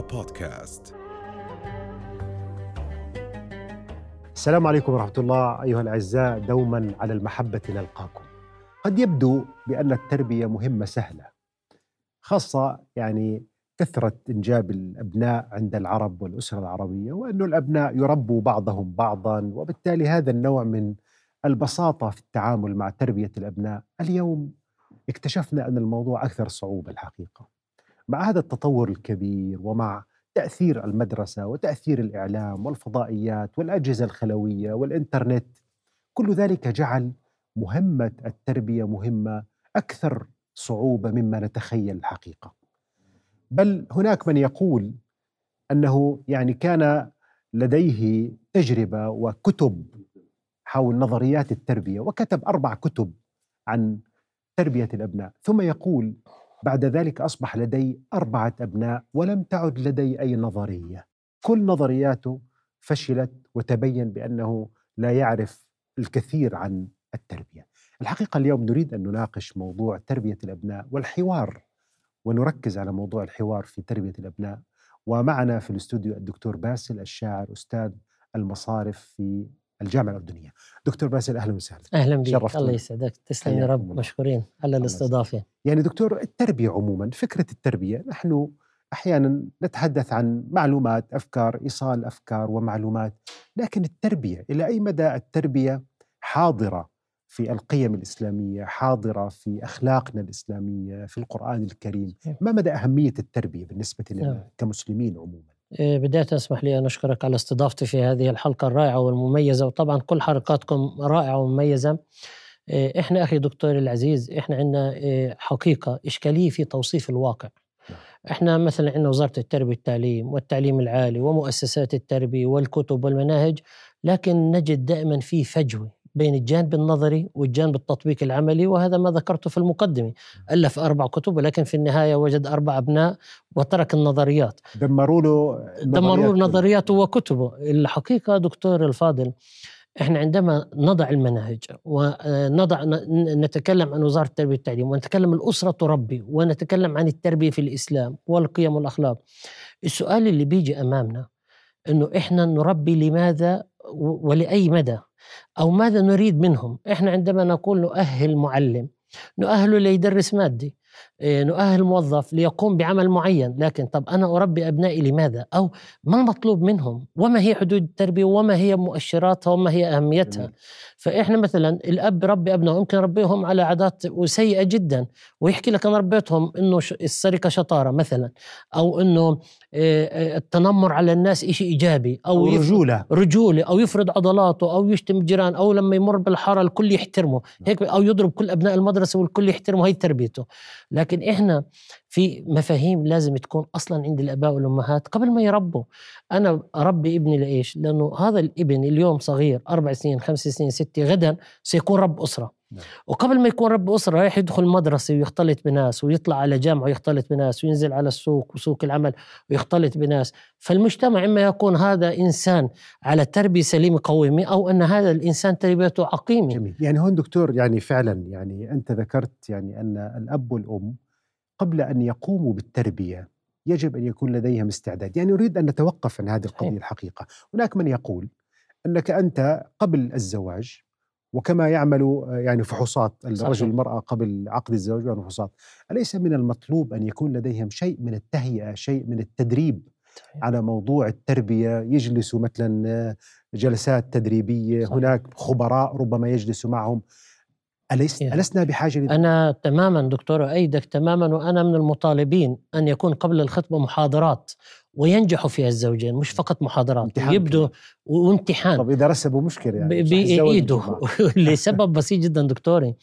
بودكاست. السلام عليكم ورحمة الله. أيها الأعزاء دوما على المحبة نلقاكم. قد يبدو بأن التربية مهمة سهلة خاصة يعني كثرة إنجاب الأبناء عند العرب والأسرة العربية وأن الأبناء يربوا بعضهم بعضا وبالتالي هذا النوع من البساطة في التعامل مع تربية الأبناء. اليوم اكتشفنا أن الموضوع أكثر صعوبة الحقيقة. مع هذا التطور الكبير ومع تأثير المدرسة وتأثير الإعلام والفضائيات والأجهزة الخلوية والإنترنت كل ذلك جعل مهمة التربية مهمة أكثر صعوبة مما نتخيل الحقيقة. بل هناك من يقول أنه يعني كان لديه تجربة وكتب حول نظريات التربية وكتب أربع كتب عن تربية الأبناء ثم يقول بعد ذلك أصبح لدي أربعة أبناء ولم تعد لدي أي نظرية. كل نظرياته فشلت وتبين بأنه لا يعرف الكثير عن التربية. الحقيقة اليوم نريد أن نناقش موضوع تربية الأبناء والحوار ونركز على موضوع الحوار في تربية الأبناء. ومعنا في الاستوديو الدكتور باسل الشاعر أستاذ المصارف في الجامعة الأردنية. دكتور باسل أهلا وسهلا. أهلا بك. الله يسعدك. تسلم يا رب. مشكورين على الاستضافة. يعني دكتور التربية عموما فكرة التربية نحن أحيانا نتحدث عن معلومات أفكار إيصال أفكار ومعلومات لكن التربية إلى أي مدى التربية حاضرة في القيم الإسلامية حاضرة في أخلاقنا الإسلامية في القرآن الكريم؟ ما مدى أهمية التربية بالنسبة لنا نعم. كمسلمين عموما؟ بدايه أسمح لي أن أشكرك على استضافتي في هذه الحلقة الرائعة والمميزة. وطبعا كل حلقاتكم رائعة ومميزة. إيه، إحنا أخي دكتور العزيز إحنا عندنا إيه، حقيقة إشكالية في توصيف الواقع. نعم. إحنا مثلا عندنا وزارة التربية والتعليم والتعليم العالي ومؤسسات التربية والكتب والمناهج لكن نجد دائما في فجوة. بين الجانب النظري والجانب التطبيقي العملي وهذا ما ذكرته في المقدمة. ألف أربع كتب ولكن في النهاية وجد أربع أبناء وترك النظريات. دمروا له دمروا. نظرياته. وكتبه. الحقيقة دكتور الفاضل إحنا عندما نضع المناهج ونضع ن- نتكلم عن وزارة التربية والتعليم ونتكلم الأسرة تربي ونتكلم عن التربية في الإسلام والقيم والأخلاق السؤال اللي بيجي أمامنا أنه إحنا نربي لماذا و- ولأي مدى؟ أو ماذا نريد منهم؟ إحنا عندما نقول نؤهل معلم نؤهله ليدرس مادي نؤهل موظف ليقوم بعمل معين. لكن طب أنا أربي أبنائي لماذا؟ أو ما المطلوب منهم؟ وما هي حدود التربية؟ وما هي مؤشراتها؟ وما هي أهميتها. فإحنا مثلا الأب ربي أبنائه يمكن يربيهم على عادات سيئة جدا ويحكي لك أنا ربيتهم إنه ش- السرقة شطارة مثلا أو إنه إيه، إيه، التنمر على الناس إشي إيجابي أو, أو رجولة. رجولة أو يفرض عضلاته أو يشتم الجيران أو لما يمر بالحارة الكل يحترمه. هيك أو يضرب كل أبناء المدرسة والكل يحترمه هي تربيته. لكن إحنا في مفاهيم لازم تكون أصلا عند الآباء والأمهات قبل ما يربوا. أنا أربي ابني لإيش؟ لأنه هذا الابن اليوم صغير أربع سنين خمس سنين ستة غدا سيكون رب أسرة. نعم. وقبل ما يكون رب أسرة رايح يدخل مدرسة ويختلط بناس ويطلع على جامعة ويختلط بناس وينزل على السوق وسوق العمل ويختلط بناس. فالمجتمع إما يكون هذا إنسان على تربية سليمة قويمة أو أن هذا الإنسان تربيته عقيمة. جميل. يعني هون دكتور يعني فعلا يعني أنت ذكرت يعني أن الأب والأم قبل أن يقوموا بالتربية يجب أن يكون لديهم استعداد. يعني أريد أن نتوقف عن هذه القضية. الحقيقة. هناك من يقول أنك أنت قبل الزواج وكما يعمل آه، يعني فحوصات الرجل. والمرأة قبل عقد الزواج يعملوا فحوصات أليس من المطلوب أن يكون لديهم شيء من التهيئة شيء من التدريب. على موضوع التربية يجلسوا مثلا آه، جلسات تدريبية صحيح. هناك خبراء ربما يجلسوا معهم أليس. ألسنا بحاجة لذلك؟ أنا تماما دكتور أيدك تماما وأنا من المطالبين أن يكون قبل الخطبة محاضرات وينجحوا فيها الزوجين مش فقط محاضرات امتحان يبدوا وامتحان. طب إذا رسبوا مشكلة يعني ب- صح الزواج بإيده بالجماعة. لسبب بسيط جدا دكتوري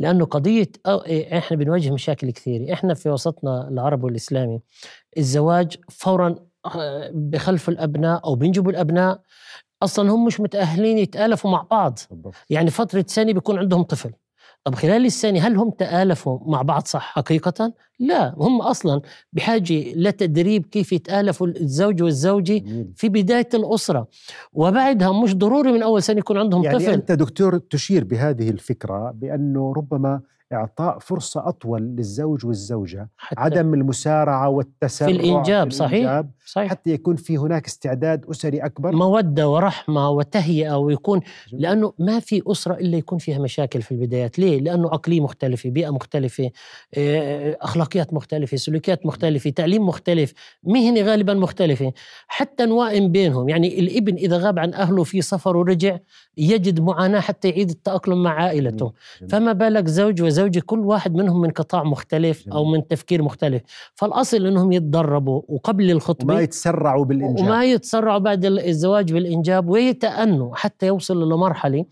لأنه قضية أو- إيه، إحنا بنواجه مشاكل كثيرة. إحنا في وسطنا العربي والإسلامي الزواج فورا آه، بخلفوا الأبناء أو بينجبوا الأبناء أصلا هم مش متأهلين يتآلفوا مع بعض. بالضبط. يعني فترة سنة بيكون عندهم طفل. طب خلال السنة هل هم تآلفوا مع بعض صح حقيقة؟ لا هم أصلا بحاجة لتدريب كيف يتآلفوا الزوج والزوجة. في بداية الأسرة وبعدها مش ضروري من أول سنة يكون عندهم يعني طفل أنت دكتور تشير بهذه الفكرة بأنه ربما إعطاء فرصة أطول للزوج والزوجة حتى عدم المسارعة والتسرع في الإنجاب، في. الإنجاب صحيح حتى يكون في هناك استعداد أسري أكبر مودة ورحمة وتهيئة ويكون جميل. لأنه ما في أسرة إلا يكون فيها مشاكل في البدايات ليه؟ لأنه عقلية مختلفة بيئة مختلفة آه، أخلاقيات مختلفة سلوكيات مختلفة تعليم مختلف مهنة غالبا مختلفة حتى نوائم بينهم يعني الإبن إذا غاب عن أهله في سفر ورجع يجد معاناة حتى يعيد التأقلم مع عائلته جميل. فما بالك زوج وزوجة كل واحد منهم من قطاع مختلف أو جميل. من تفكير مختلف فالأصل أنهم يتدربوا وقبل الخطبة يتسرعوا بالإنجاب. وما يتسرعوا بعد الزواج بالإنجاب ويتأنوا حتى يوصلوا لمرحلة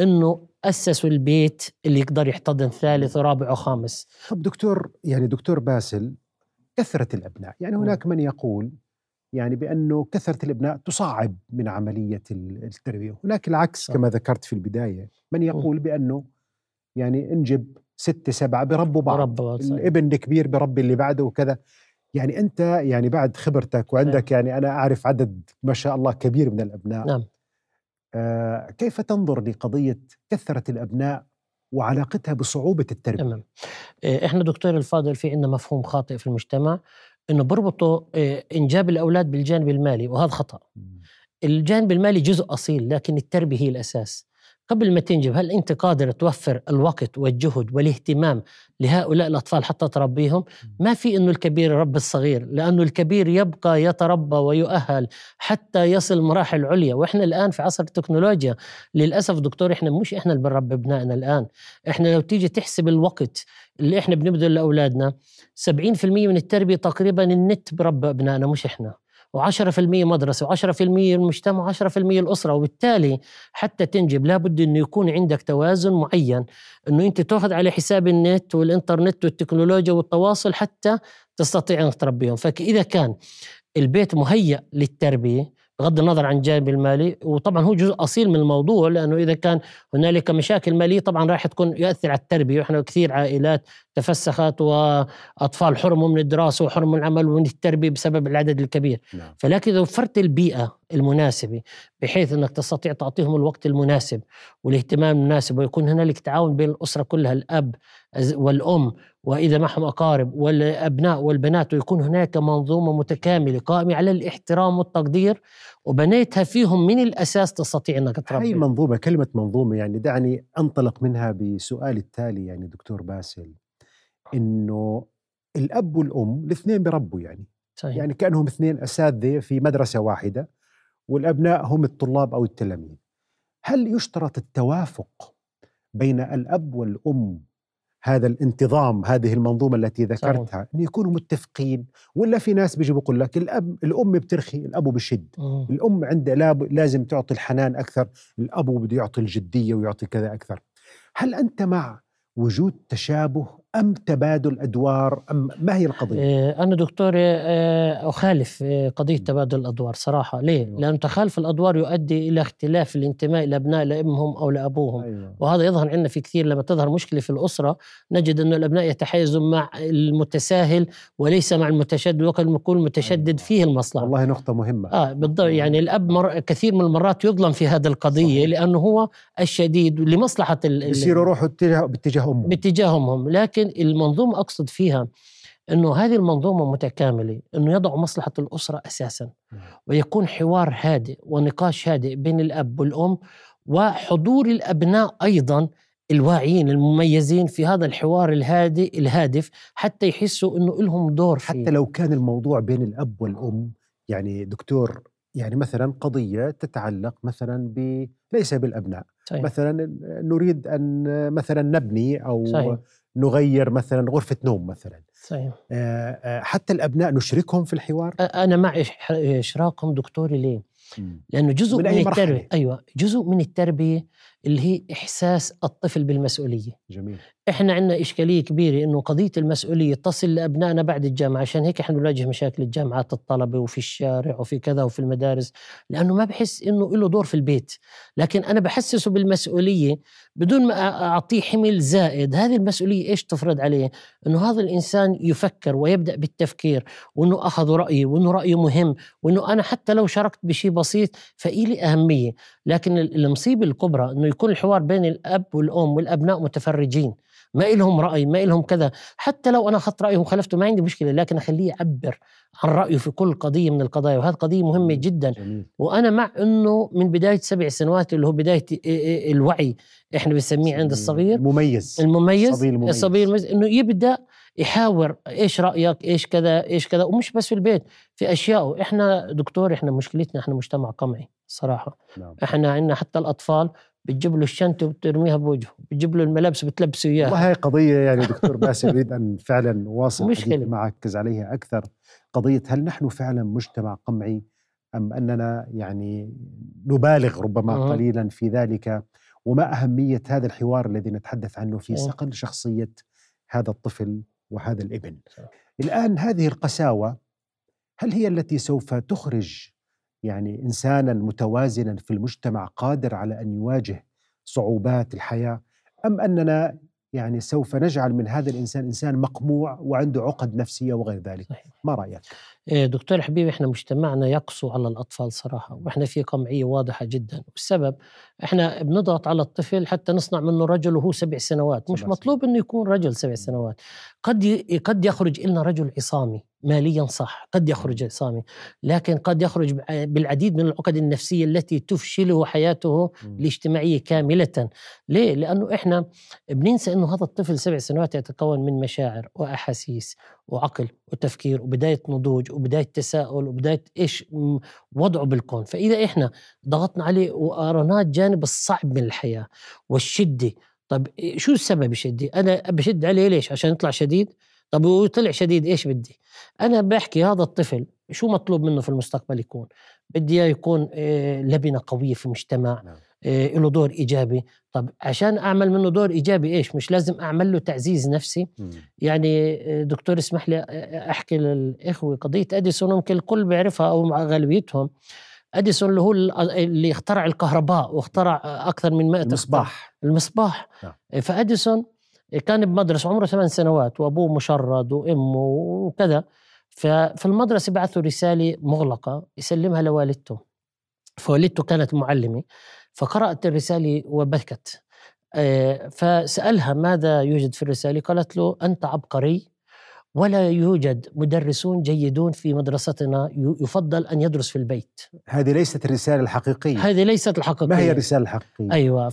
أنه أسسوا البيت اللي يقدر يحتضن ثالث ورابع وخامس طب دكتور يعني دكتور باسل كثرة الأبناء يعني. هناك من يقول يعني بأنه كثرة الأبناء تصعب من عملية ال- التربية هناك العكس. كما ذكرت في البداية من يقول بأنه يعني انجب ستة سبعة بربوا بعض. رب الابن الكبير بربي اللي بعده وكذا. يعني أنت يعني بعد خبرتك وعندك يعني أنا أعرف عدد ما شاء الله كبير من الأبناء. نعم. آه كيف تنظر لقضية كثرة الأبناء وعلاقتها بصعوبة التربية؟ تمام. إيه، إحنا دكتور الفاضل في عندنا مفهوم خاطئ في المجتمع إنه بربطوا إيه، إنجاب الأولاد بالجانب المالي وهذا خطأ. الجانب المالي جزء أصيل لكن التربية هي الأساس. قبل ما تنجب هل أنت قادر توفر الوقت والجهد والاهتمام لهؤلاء الأطفال حتى تربيهم؟ ما في إنه الكبير يربي الصغير لأنه الكبير يبقى يتربى ويؤهل حتى يصل مراحل عليا. وإحنا الآن في عصر التكنولوجيا للأسف دكتور إحنا مش إحنا اللي بنربي أبنائنا الآن. إحنا لو تيجي تحسب الوقت اللي إحنا بنبذله لأولادنا 70% من التربية تقريبا النت بربى أبنائنا مش إحنا. و10% مدرسة و10% المجتمع و10% الأسرة. وبالتالي حتى تنجب لابد أنه يكون عندك توازن معين أنه أنت تأخذ على حساب النت والإنترنت والتكنولوجيا والتواصل حتى تستطيع أن تربيهم. فإذا كان البيت مهيأ للتربية بغض النظر عن الجانب المالي وطبعا هو جزء أصيل من الموضوع لأنه إذا كان هنالك مشاكل مالية طبعا راح تكون يؤثر على التربية وإحنا كثير عائلات تفسخت وأطفال حرموا من الدراسة وحرموا من العمل ومن التربية بسبب العدد الكبير نعم. فلكن اذا وفرت البيئة المناسبة بحيث إنك تستطيع تعطيهم الوقت المناسب والاهتمام المناسب ويكون هنالك تعاون بين الأسرة كلها الأب والأم وإذا معهم أقارب والأبناء والبنات ويكون هناك منظومة متكاملة قائمة على الاحترام والتقدير وبنيتها فيهم من الأساس تستطيع إنك هاي تربي المنظومة كلمة منظومة يعني دعني أنطلق منها بسؤال التالي يعني دكتور باسل إنه الأب والأم الاثنين بربوا يعني. صحيح. يعني كأنهم اثنين أساتذة في مدرسة واحدة. والأبناء هم الطلاب أو التلاميذ. هل يشترط التوافق بين الأب والأم هذا الانتظام هذه المنظومة التي ذكرتها أن يكونوا متفقين؟ ولا في ناس بيجي بيقول لك الأب الأم بترخي الأب بشد. مم. الأم عندها لاب- لازم تعطي الحنان أكثر الأب بده يعطي الجدية ويعطي كذا أكثر. هل أنت مع وجود تشابه أم تبادل أدوار أم ما هي القضية؟ آه، أنا دكتور آه، أخالف آه، قضية تبادل الأدوار صراحة ليه؟ أيوة. لأن تخالف الأدوار يؤدي إلى اختلاف الانتماء الأبناء لأمهم أو لأبوهم أيوة. وهذا يظهر عندنا في كثير لما تظهر مشكلة في الأسرة نجد أن الأبناء يتحيزوا مع المتساهل وليس مع المتشدد وقد يكون المتشدد أيوة. فيه المصلحة والله نقطة مهمة آه بالضبط يعني الأب مر... كثير من المرات يظلم في هذه القضية صحيح. لأنه هو الشديد لمصلحة ال... ال- بصيروا يروحوا اتجاه باتجاه أمهم هم لكن المنظومة أقصد فيها أنه هذه المنظومة متكاملة أنه يضع مصلحة الأسرة أساسا نعم. ويكون حوار هادئ ونقاش هادئ بين الأب والأم وحضور الأبناء أيضا الواعيين المميزين في هذا الحوار الهادئ الهادف حتى يحسوا أنه لهم دور فيه حتى لو كان الموضوع بين الأب والأم يعني دكتور يعني مثلا قضية تتعلق مثلا ب ليس بالأبناء صحيح. مثلا نريد أن مثلا نبني أو صحيح. نغير مثلا غرفة نوم مثلا صحيح. آه، آه، حتى الأبناء نشركهم في الحوار أنا مع إشراكهم دكتوري ليه؟ لأنه جزء من من؟ التربية أيوه جزء من التربية اللي هي إحساس الطفل بالمسؤولية. جميل. إحنا عندنا إشكالية كبيرة إنه قضية المسؤولية تصل لأبنائنا بعد الجامعة عشان هيك إحنا بنواجه مشاكل الجامعات الطلبة وفي الشارع وفي كذا وفي المدارس لأنه ما بحس إنه له دور في البيت. لكن أنا بحسسه بالمسؤولية بدون ما أ- أعطيه حمل زائد هذه المسؤولية إيش تفرض عليه؟ إنه هذا الإنسان يفكر ويبدأ بالتفكير وإنه اخذ رايي وإنه رأيه مهم وإنه أنا حتى لو شاركت بشيء بسيط فإلي أهمية. لكن ال- المصيبة الكبرى إنه يكون الحوار بين الأب والأم والأبناء متفرجين ما إلهم رأي ما إلهم كذا. حتى لو أنا أخذت رأيهم خلفته ما عندي مشكلة لكن أخليه يعبر عن رأيه في كل قضية من القضايا. وهذه قضية مهمة جدا. جميل. وأنا مع أنه من بداية سبع سنوات اللي هو بداية الوعي إحنا بنسميه عند الصغير. المميز المميز الصبي المميز. الصبي المميز إنه يبدأ يحاور إيش رأيك إيش كذا إيش كذا ومش بس في البيت في أشياء إحنا دكتور إحنا مشكلتنا إحنا مجتمع قمعي صراحة نعم. إحنا عندنا حتى الأطفال بتجيب له الشنطة وبترميها بوجهه بتجيب له الملابس بتلبسه إياها والله هاي قضية يعني دكتور باسل أريد أن فعلا واصل مشكلة. معك ركز عليها أكثر قضية هل نحن فعلا مجتمع قمعي أم أننا يعني نبالغ ربما أها. قليلا في ذلك وما أهمية هذا الحوار الذي نتحدث عنه في. صقل شخصية هذا الطفل وهذا الإبن. الآن هذه القساوة هل هي التي سوف تخرج يعني إنسانا متوازنا في المجتمع قادر على أن يواجه صعوبات الحياة أم أننا يعني سوف نجعل من هذا الإنسان إنسان مقموع وعنده عقد نفسية وغير ذلك. صحيح. ما رأيك؟ إيه دكتور حبيبي إحنا مجتمعنا يقسو على الأطفال صراحة وإحنا في قمعية واضحة جدا. والسبب إحنا بنضغط على الطفل حتى نصنع منه رجل وهو سبع سنوات. مش مطلوب إنه يكون رجل سبع سنوات. قد قد يخرج لنا رجل عصامي. ماليا صح قد يخرج عصامي لكن قد يخرج بع- بالعديد من العقد النفسية التي تفشله حياته الاجتماعية كاملة. ليه؟ لأنه إحنا بننسى إنه هذا الطفل سبع سنوات يتكون من مشاعر وأحاسيس وعقل وتفكير وبداية نضوج وبداية تساؤل وبداية إيش م- وضعه بالكون. فإذا إحنا ضغطنا عليه وارناه الجانب الصعب من الحياة والشدة طب إيه- شو السبب الشدة؟ أنا بشد عليه ليش؟ عشان يطلع شديد؟ طب وطلع شديد إيش بدي؟ أنا بحكي هذا الطفل شو مطلوب منه في المستقبل يكون؟ بدي إياه يكون آه، لبنة قوية في المجتمع نعم. آه، له دور إيجابي. طب عشان أعمل منه دور إيجابي إيش؟ مش لازم أعمل له تعزيز نفسي؟ مم. يعني آه، دكتور اسمح لي أحكي للإخوة. قضية أديسون يمكن الكل بيعرفها أو مع غالبيتهم أديسون اللي هو ال- اللي اخترع الكهرباء واخترع أكثر من 100 المصباح. المصباح. نعم. فأديسون كان بمدرسة عمره ثمان سنوات وأبوه مشرد وأمه وكذا. ففي المدرسة بعثوا رسالة مغلقة يسلمها لوالدته. فوالدته كانت معلمة. فقرأت الرسالة وبكت. آه، فسألها ماذا يوجد في الرسالة؟ قالت له أنت عبقري ولا يوجد مدرسون جيدون في مدرستنا يفضل أن يدرس في البيت. هذه ليست الرسالة الحقيقية. هذه ليست الحقيقية. ما هي الرسالة الحقيقية؟ أيوه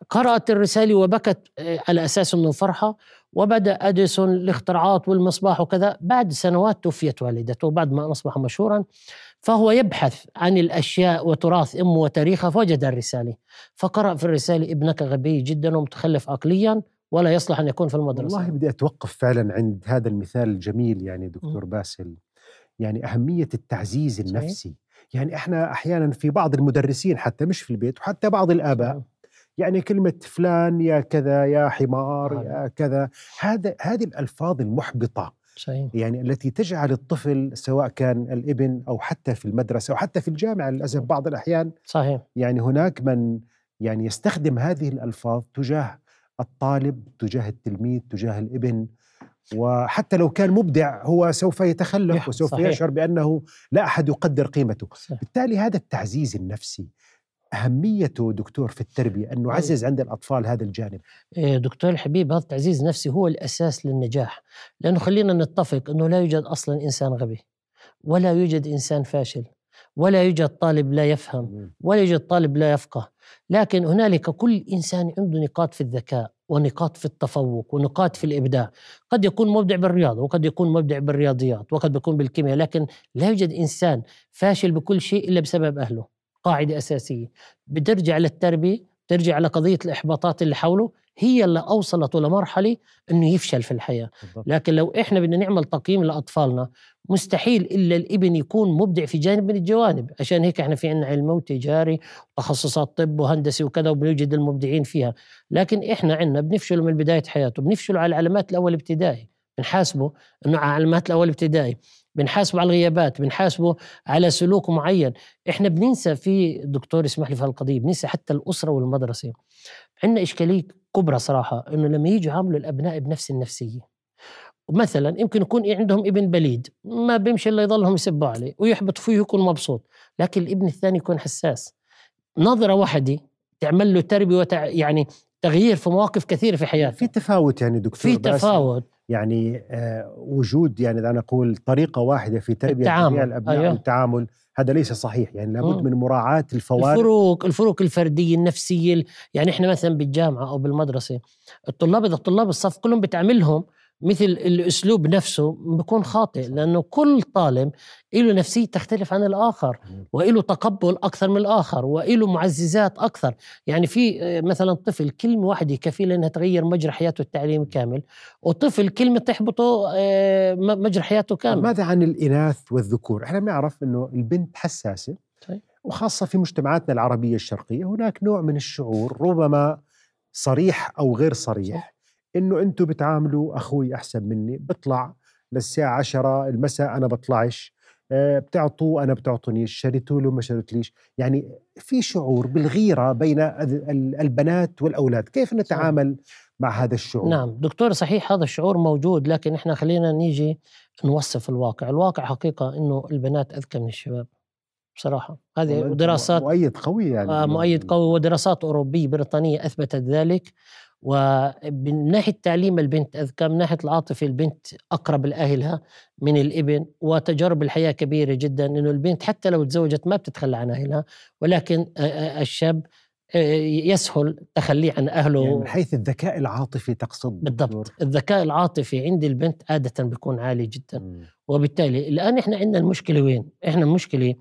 فقرات الرسالة وبكت آه، على أساس إنه فرحة وبدأ أديسون الاختراعات والمصباح وكذا. بعد سنوات توفيت والدته بعد ما أصبح مشهورا فهو يبحث عن الأشياء وتراث أمه وتاريخها فوجد الرسالة. فقرأ في الرسالة ابنك غبي جدا ومتخلف عقليا ولا يصلح أن يكون في المدرسة. والله بدي أتوقف فعلا عند هذا المثال الجميل يعني دكتور باسل. يعني أهمية التعزيز صحيح. النفسي. يعني إحنا أحيانا في بعض المدرسين حتى مش في البيت وحتى بعض الآباء يعني كلمة فلان يا كذا يا حمار آه. يا كذا هذا هذه الألفاظ المحبطة صحيح يعني التي تجعل الطفل سواء كان الابن أو حتى في المدرسة أو حتى في الجامعة للأسف بعض الأحيان صحيح يعني هناك من يعني يستخدم هذه الألفاظ تجاه الطالب تجاه التلميذ تجاه الابن وحتى لو كان مبدع هو سوف يتخلف وسوف صحيح. يشعر بأنه لا أحد يقدر قيمته صحيح. بالتالي هذا التعزيز النفسي أهميته دكتور في التربية أن نعزز عند الأطفال هذا الجانب. إيه دكتور الحبيب هذا التعزيز النفسي هو الأساس للنجاح. لأنه خلينا نتفق أنه لا يوجد أصلا إنسان غبي ولا يوجد إنسان فاشل ولا يوجد طالب لا يفهم ولا يوجد طالب لا يفقه. لكن هنالك كل إنسان عنده نقاط في الذكاء ونقاط في التفوق ونقاط في الإبداع. قد يكون مبدع بالرياضة وقد يكون مبدع بالرياضيات وقد يكون بالكيمياء لكن لا يوجد إنسان فاشل بكل شيء إلا بسبب أهله. قاعدة أساسية. بترجع للتربية ترجع لقضية الإحباطات اللي حوله هي اللي اوصلته لمرحله إنه يفشل في الحياة. بالضبط. لكن لو إحنا بدنا نعمل تقييم لأطفالنا مستحيل إلا الإبن يكون مبدع في جانب من الجوانب. عشان هيك إحنا في عندنا علم وتجاري وتخصصات طب وهندسة وكذا وبنوجد المبدعين فيها. لكن إحنا عندنا بنفشله من بداية حياته بنفشله على العلامات الأول ابتدائي بنحاسبه إنه على علامات الأول ابتدائي بنحاسبه على الغيابات بنحاسبه على سلوك معين. إحنا بننسى في دكتور اسمح لي في هالقضية بننسى حتى الأسرة والمدرسة. عندنا إشكالية كبرى صراحة إنه لما يجوا يعاملوا الأبناء بنفس النفسية. مثلا يمكن يكون عندهم ابن بليد ما بيمشي إلا يضلهم يسبوا عليه ويحبط فيه ويكون مبسوط لكن الابن الثاني يكون حساس. نظرة واحدة تعمل له تربية وتع... يعني تغيير في مواقف كثيرة في حياته. في تفاوت يعني دكتور في. تفاوت. يعني آه وجود يعني دعنا نقول طريقة واحدة في تربية التعامل. جميع الأبناء أيوه. والتعامل هذا ليس صحيح يعني لابد. من مراعاة الفوارق الفروق الفروق الفردية النفسية ال- يعني إحنا مثلا بالجامعة أو بالمدرسة الطلاب إذا طلاب الصف كلهم بتعاملهم مثل الأسلوب نفسه بيكون خاطئ لأنه كل طالب له نفسية تختلف عن الآخر. وله تقبل أكثر من الآخر وله معززات أكثر يعني في آه، مثلا طفل كلمة واحدة كفيله انها تغير مجرى حياته التعليمي كامل وطفل كلمة تحبطه آه، مجرى حياته كامل ماذا عن الإناث والذكور؟ إحنا بنعرف إنه البنت حساسة صحيح. وخاصة في مجتمعاتنا العربية الشرقية هناك نوع من الشعور ربما صريح أو غير صريح إنه أنتم بتعاملوا أخوي أحسن مني بطلع للساعة 10 المساء أنا بطلعش آه، بتعطوه أنا بتعطونيش شريتوا له ما شريتليش يعني في شعور بالغيرة بين ال- ال- البنات والأولاد كيف نتعامل مع هذا الشعور؟ نعم دكتور صحيح هذا الشعور موجود لكن إحنا خلينا نيجي نوصف الواقع الواقع حقيقة إنه البنات أذكى من الشباب بصراحة. هذه دراسات مؤيد قوي يعني آه، مؤيد قوي ودراسات أوروبية بريطانية أثبتت ذلك. ومن ناحية تعليم البنت أذكى من ناحية العاطفة البنت أقرب لأهلها من الإبن وتجارب الحياة كبيرة جدا إنه البنت حتى لو تزوجت ما بتتخلى عن أهلها ولكن الشاب يسهل التخلي عن أهله يعني من حيث الذكاء العاطفي تقصد بالضبط دكتور؟ الذكاء العاطفي عند البنت عادة بيكون عالي جدا مم. وبالتالي الآن إحنا عندنا المشكلة وين؟ إحنا المشكلة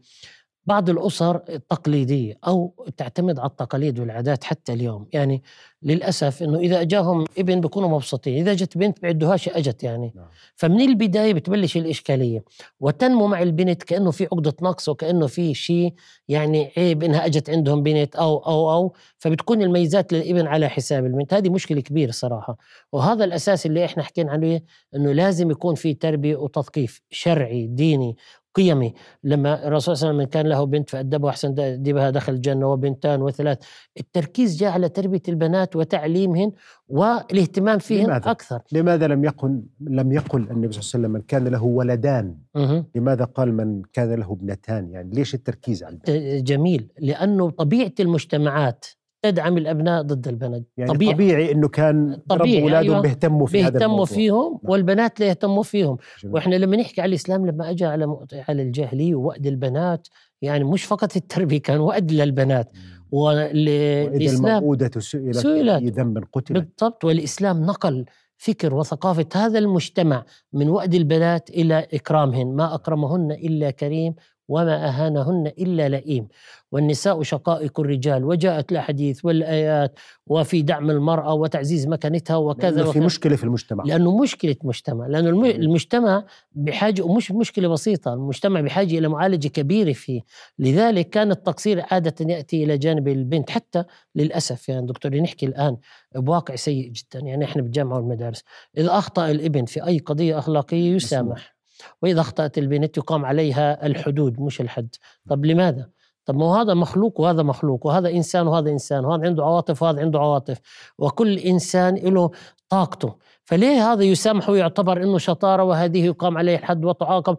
بعض الأسر التقليدية أو تعتمد على التقاليد والعادات حتى اليوم. يعني للأسف إنه إذا أجاهم ابن بيكونوا مبسوطين. إذا جت بنت بعدوهاش أجت يعني. نعم. فمن البداية بتبلش الإشكالية. وتنمو مع البنت كأنه في عقدة نقص وكأنه في شيء يعني عيب إنها أجت عندهم بنت أو أو أو. فبتكون الميزات للابن على حساب البنت. هذه مشكلة كبيرة صراحة. وهذا الأساس اللي إحنا حكينا عليه إنه لازم يكون في تربية وتثقيف شرعي ديني. قيمي. لما الرسول صلى الله عليه وسلم كان له بنت فأدبه أحسن ديبها دخل الجنة وبنتان وثلاث. التركيز جاء على تربية البنات وتعليمهن والاهتمام فيهن لماذا؟ أكثر. لماذا لم يقل لم يقل النبي صلى الله عليه وسلم من كان له ولدان؟ مه. لماذا قال من كان له ابنتان؟ يعني ليش التركيز على البنت؟ جميل. لأنه طبيعة المجتمعات تدعم الأبناء ضد البنات يعني طبيعي. طبيعي, إنه كان طبيعي، رب أولادهم أيوة. بيهتموا في هذا بيهتموا الموضوع فيهم نعم. والبنات لا يهتموا فيهم جميل. وإحنا لما نحكي على الإسلام لما اجى على على الجاهلية ووأد البنات يعني مش فقط التربية كان وأد للبنات والاسلام الموءودة سئلت سئلت. ذنب قتلت بالضبط والإسلام نقل فكر وثقافة هذا المجتمع من وأد البنات إلى إكرامهن ما أكرمهن إلا كريم وما أهانهن إلا لئيم. والنساء شقائق الرجال وجاءت الأحاديث والآيات وفي دعم المرأة وتعزيز مكانتها وكذا لأنه في مشكلة في المجتمع. لأنه مشكلة مجتمع. جميل. المجتمع بحاجة ومش مشكلة بسيطة المجتمع بحاجة إلى معالجة كبيرة فيه. لذلك كان التقصير عادة يأتي إلى جانب البنت حتى للأسف. يعني دكتور نحكي الآن بواقع سيء جدا. يعني إحنا بالجامعة والمدارس إذا أخطأ الإبن في أي قضية أخلاقية يسامح. وإذا أخطأت البنت يقام عليها الحدود مش الحد. طب لماذا؟ طب ما هو هذا مخلوق وهذا مخلوق وهذا إنسان وهذا إنسان وهذا عنده عواطف وهذا عنده عواطف وكل إنسان له طاقته. فليه هذا يسامح ويعتبر إنه شطارة وهذه يقام عليه الحد وتعاقب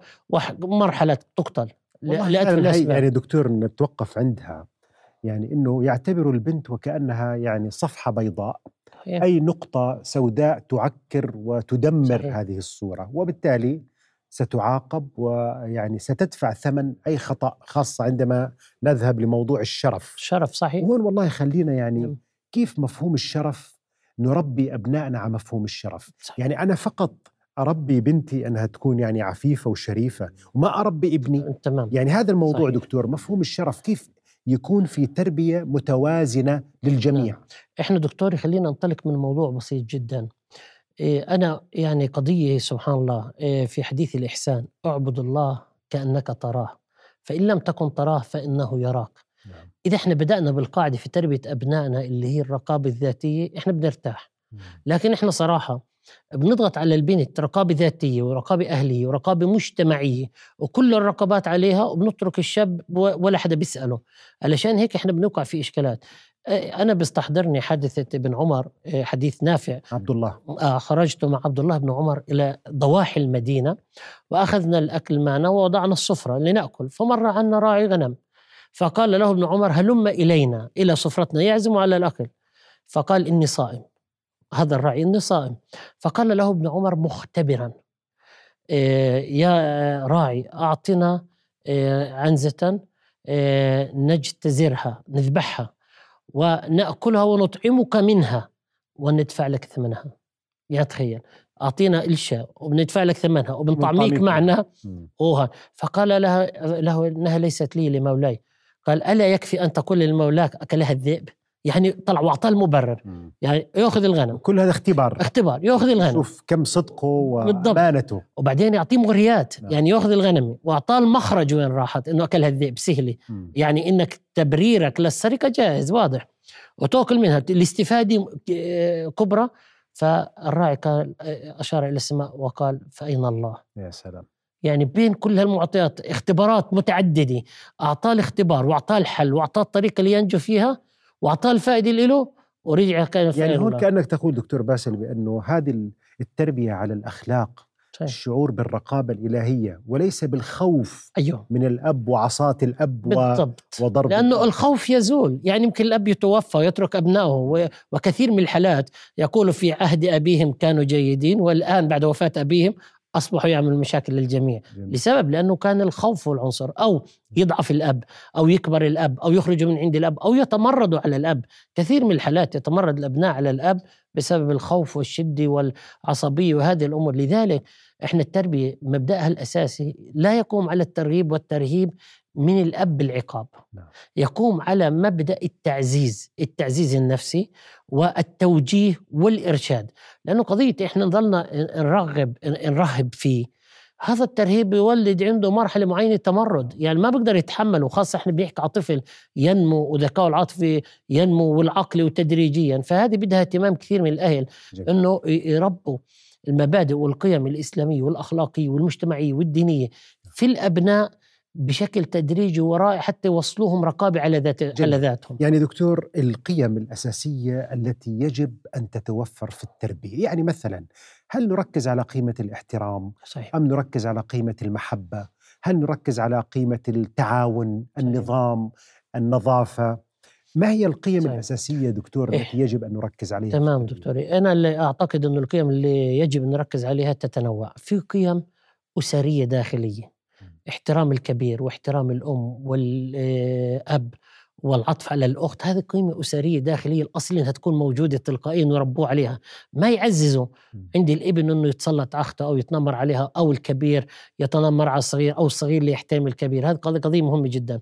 ومرحله تقتل؟ والله يعني دكتور نتوقف عندها. يعني إنه يعتبروا البنت وكأنها يعني صفحة بيضاء. صحيح. أي نقطة سوداء تعكر وتدمر صحيح. هذه الصورة. وبالتالي ستعاقب ويعني ستدفع ثمن أي خطأ خاصة عندما نذهب لموضوع الشرف. شرف صحيح. وهون والله خلينا يعني نعم. كيف مفهوم الشرف؟ نربي أبنائنا على مفهوم الشرف. صحيح. يعني أنا فقط أربي بنتي أنها تكون يعني عفيفة وشريفة وما أربي ابني. تمام. يعني هذا الموضوع صحيح. دكتور مفهوم الشرف كيف يكون في تربية متوازنة للجميع؟ إحنا دكتور خلينا ننطلق من موضوع بسيط جدا. إيه، أنا يعني قضية سبحان الله إيه، في حديث الإحسان اعبد الله كأنك تراه فإن لم تكن تراه فإنه يراك. نعم. إذا إحنا بدأنا بالقاعدة في تربية أبنائنا اللي هي الرقابة الذاتية إحنا بنرتاح. لكن إحنا صراحة بنضغط على البنت رقابة ذاتية ورقابة أهلية ورقابة مجتمعية وكل الرقابات عليها وبنترك الشاب ولا حدا بيسأله. علشان هيك إحنا بنوقع في إشكالات. آه، أنا بيستحضرني حادثة ابن عمر آه، حديث نافع. عبد الله آه، خرجت مع عبد الله بن عمر إلى ضواحي المدينة وأخذنا الأكل معنا ووضعنا السفرة لنأكل فمر عنا راعي غنم. فقال له ابن عمر هلم إلينا إلى سفرتنا يعزم على الأكل. فقال إني صائم. هذا الراعي إني صائم. فقال له ابن عمر مختبرا يا راعي أعطنا عنزة نجتزرها نذبحها. ونأكلها ونطعمك منها وندفع لك ثمنها. يا تخيل. أعطينا الشاء وبندفع لك ثمنها وبنطعميك. معنا. مم. أوها. فقال لها له إنها ليست لي لمولاي. قال ألا يكفي أن تقول لمولاك أكلها الذئب؟ يعني طلع وأعطاه المبرر. مم. يعني يأخذ الغنم. كل هذا اختبار. اختبار. يأخذ الغنم. شوف كم صدقه. وأمانته. وبعدين يعطيه مغريات. نعم. يعني يأخذ الغنم. وأعطاه المخرج وين راحت؟ إنه اكلها الذئب سهله. يعني إنك تبريرك للسرقة جاهز. واضح. وتأكل منها. الاستفادة كبرى. فالراعي قال أشار إلى السماء وقال فأين الله؟ يا سلام. يعني بين كل هالمعطيات اختبارات متعددة. أعطاه الاختبار وأعطاه الحل وأعطاه الطريقة اللي ينجو فيها. واعطاه الفائده اللي له ورجع كان يعني هون. كأنك تقول دكتور باسل بأنه هذه التربية على الأخلاق صحيح. الشعور بالرقابة الإلهية وليس بالخوف أيوه من الأب وعصاة الأب و... بالضبط وضرب لأنه الأب. الخوف يزول يعني يمكن الأب يتوفى ويترك أبنائه وكثير من الحالات يقول في عهد أبيهم كانوا جيدين والآن بعد وفاة أبيهم أصبحوا يعملوا مشاكل للجميع. جميل. لسبب لأنه كان الخوف هو العنصر أو يضعف الأب أو يكبر الأب أو يخرجوا من عند الأب أو يتمردوا على الأب. كثير من الحالات يتمرد الأبناء على الأب بسبب الخوف والشدة والعصبية وهذه الأمور. لذلك إحنا التربية مبدأها الأساسي لا يقوم على الترغيب والترهيب من الأب بالعقاب. نعم. يقوم على مبدأ التعزيز التعزيز النفسي والتوجيه والإرشاد. لأنه قضية إحنا نضلنا نرغب نرهب فيه. هذا الترهيب يولد عنده مرحلة معينة تمرد. يعني ما بيقدر يتحمله خاصة إحنا بنحكي على طفل ينمو وذكاءه العاطفي ينمو والعقلي وتدريجيا. فهذه بدها اهتمام كثير من الأهل جميل. إنه يربوا المبادئ والقيم الإسلامية والأخلاقية والمجتمعية والدينية في الأبناء بشكل تدريجي ورائع حتى يوصلوهم رقابة على ذات جميل. على ذاتهم. يعني دكتور القيم الأساسية التي يجب أن تتوفر في التربية يعني مثلا هل نركز على قيمة الاحترام؟ صحيح. أم نركز على قيمة المحبة؟ هل نركز على قيمة التعاون النظام النظافة؟ ما هي القيم صحيح. الأساسية دكتور إيه. التي يجب أن نركز عليها تمام؟ دكتوري. أنا اللي أعتقد إنه القيم اللي يجب أن نركز عليها تتنوع. في قيم أسرية داخلية. احترام الكبير واحترام الأم والاب والعطف على الأخت هذه قيمة أسرية داخلية الاصل إنها تكون موجودة تلقائيا ويربوه عليها. ما يعززوا مم. عند الإبن إنه يتسلط على أخته أو يتنمر عليها أو الكبير يتنمر على الصغير أو الصغير اللي يحترم الكبير. هذه قضية مهمة جدا.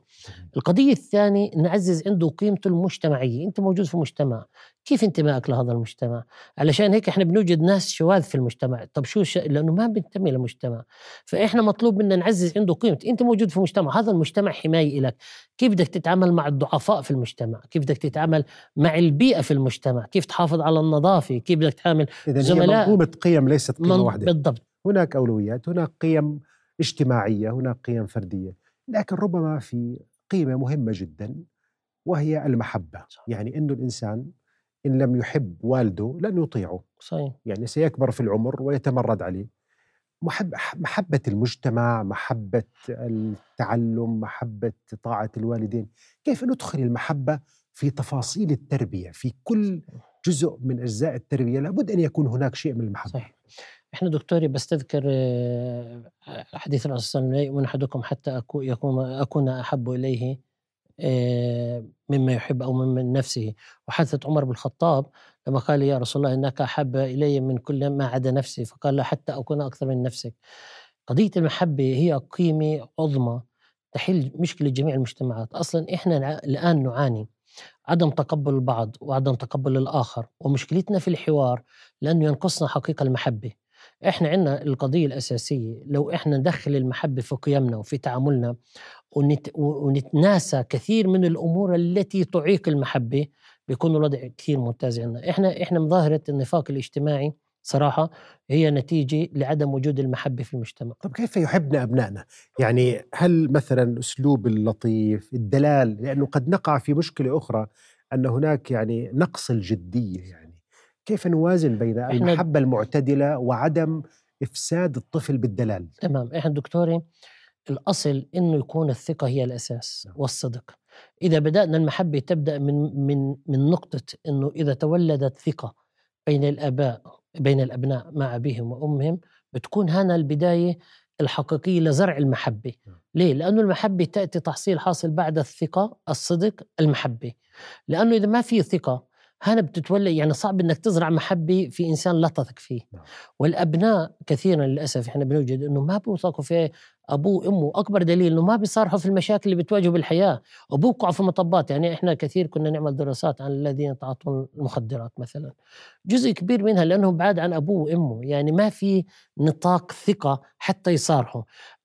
القضية الثانية نعزز عنده قيمته المجتمعية. أنت موجود في مجتمع. كيف انتمائك لهذا المجتمع؟ علشان هيك إحنا بنوجد ناس شواذ في المجتمع. طب شو ش... لأنه ما بنتمي لمجتمع فإحنا مطلوب منا نعزز عنده قيمته أنت موجود في مجتمع هذا المجتمع حماية لك كيف بدك تتعامل مع الضعفاء في المجتمع؟ كيف بدك تتعامل مع البيئة في المجتمع؟ كيف تحافظ على النظافة؟ كيف بدك تتعامل اذا هي زملاء- منظومة قيم ليست قيمة من... واحدة. بالضبط. هناك أولويات هناك قيم اجتماعية هناك قيم فردية. لكن ربما في قيمة مهمة جدا وهي المحبة. صح. يعني إنه الإنسان إن لم يحب والده لن يطيعه. صحيح. يعني سيكبر في العمر ويتمرد عليه. محب محبة المجتمع محبة التعلم محبة طاعة الوالدين. كيف ندخل المحبة في تفاصيل التربية؟ في كل جزء من أجزاء التربية لابد أن يكون هناك شيء من المحبة. صحيح. إحنا دكتوري بستذكر آه، حديث الرسول صلى الله عليه وسلم من أحدكم حتى يكون أكون أحب إليه. مما يحب أو من نفسه وحدثت عمر بن الخطاب لما قال يا رسول الله إنك أحب إلي من كل ما عدا نفسي. فقال لا حتى أكون أكثر من نفسك. قضية المحبة هي قيمة عظمى تحل مشكلة جميع المجتمعات. أصلا إحنا نع- الآن نعاني عدم تقبل البعض وعدم تقبل الآخر. ومشكلتنا في الحوار لأنه ينقصنا حقيقة المحبة. إحنا عندنا القضية الأساسية. لو إحنا ندخل المحبة في قيمنا وفي تعاملنا ونت ونتناسى كثير من الأمور التي تعيق المحبة بيكون الوضع كثير ممتاز عندنا. إحنا إحنا مظاهرة النفاق الاجتماعي صراحة هي نتيجة لعدم وجود المحبة في المجتمع. طب كيف يحبنا أبنائنا؟ يعني هل مثلا الأسلوب اللطيف الدلال لأنه قد نقع في مشكلة أخرى أن هناك يعني نقص الجدية يعني. كيف نوازن بين إحنا- المحبة المعتدلة وعدم إفساد الطفل بالدلال؟ تمام. إحنا دكتوري الأصل إنه يكون الثقة هي الأساس نعم. والصدق إذا بدأنا المحبة تبدأ من من من نقطة إنه إذا تولدت ثقة بين الآباء بين الأبناء مع أبيهم وأمهم بتكون هنا البداية الحقيقية لزرع المحبة نعم. ليه لأنه المحبة تأتي تحصيل حاصل بعد الثقة الصدق المحبة لأنه إذا ما في ثقة هنا بتتولد يعني صعب إنك تزرع محبه في إنسان لا تثق فيه. نعم. والأبناء كثيرا للأسف إحنا بنوجد إنه ما بيوثقوا في أبوه وأمه. أكبر دليل إنه ما بيصارحوا في المشاكل اللي بتواجهه بالحياة. وبوقعوا في مطبات يعني إحنا كثير كنا نعمل دراسات عن الذين يتعاطون المخدرات مثلا. جزء كبير منها لأنهم بعاد عن أبوه وأمه يعني ما في نطاق ثقة حتى يصارحوا.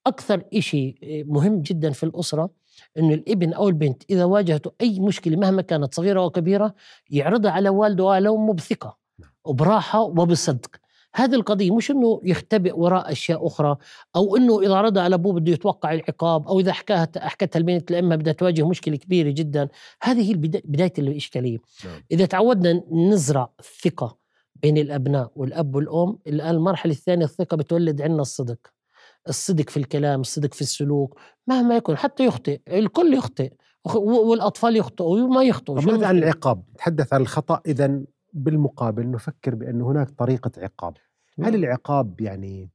أكثر شيء مهم جدا في الأسرة إنه الإبن أو البنت إذا واجهته أي مشكلة مهما كانت صغيرة أو كبيرة يعرضها على والده وعلى أمه بثقة نعم. وبراحة وبصدق هذه القضية مش إنه يختبئ وراء أشياء أخرى أو إنه إذا عرضها على أبوه بده يتوقع العقاب أو إذا حكاها حكتها البنت لأمها بدها تواجه مشكلة كبيرة جدا هذه هي بداية الإشكالية نعم. إذا تعودنا نزرع ثقة بين الأبناء والأب والأم الآن المرحلة الثانية الثقة بتولد عندنا الصدق الصدق في الكلام الصدق في السلوك مهما يكن حتى يخطئ الكل يخطئ والأطفال يخطئوا وما يخطئوا طب ماذا عن العقاب نتحدث عن الخطأ اذا بالمقابل نفكر بأن هناك طريقة عقاب. هل. العقاب يعني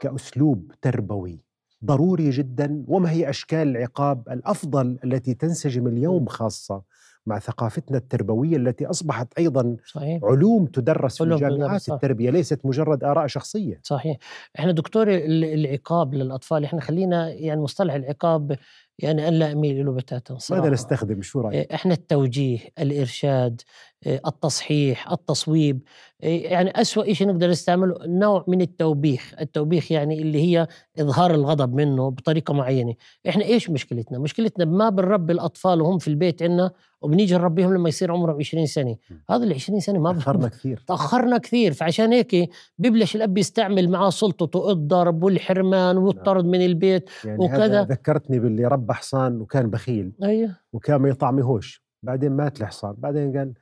كأسلوب تربوي ضروري جدا؟ وما هي أشكال العقاب الأفضل التي تنسجم اليوم خاصة مع ثقافتنا التربوية التي أصبحت أيضا صحيح. علوم تدرس في علوم جامعات تدرس، صح. التربية ليست مجرد آراء شخصية. صحيح. إحنا دكتور ال- العقاب للأطفال إحنا خلينا يعني مصطلح العقاب يعني أن لا أميل له بتاتا صراحة. ماذا نستخدم؟ شو رأيك؟ إيه، إحنا التوجيه الإرشاد إيه، التصحيح التصويب إيه، يعني أسوأ شيء نقدر نستعمله نوع من التوبيخ. التوبيخ يعني اللي هي إظهار الغضب منه بطريقة معينة. إحنا إيش مشكلتنا؟ مشكلتنا ما بنربي الأطفال وهم في البيت عندنا وبنيجي نربيهم لما يصير عمرهم 20 سنة. هذا ال 20 سنة ما تأخرنا كثير. تأخرنا كثير. فعشان هيك ببلش الأب يستعمل معاه سلطته الضرب والحرمان والطرد من البيت يعني وكذا. ذكرتني باللي ربى حصان وكان بخيل أيوه وكان ما يطعمهوش بعدين مات الحصان بعدين قال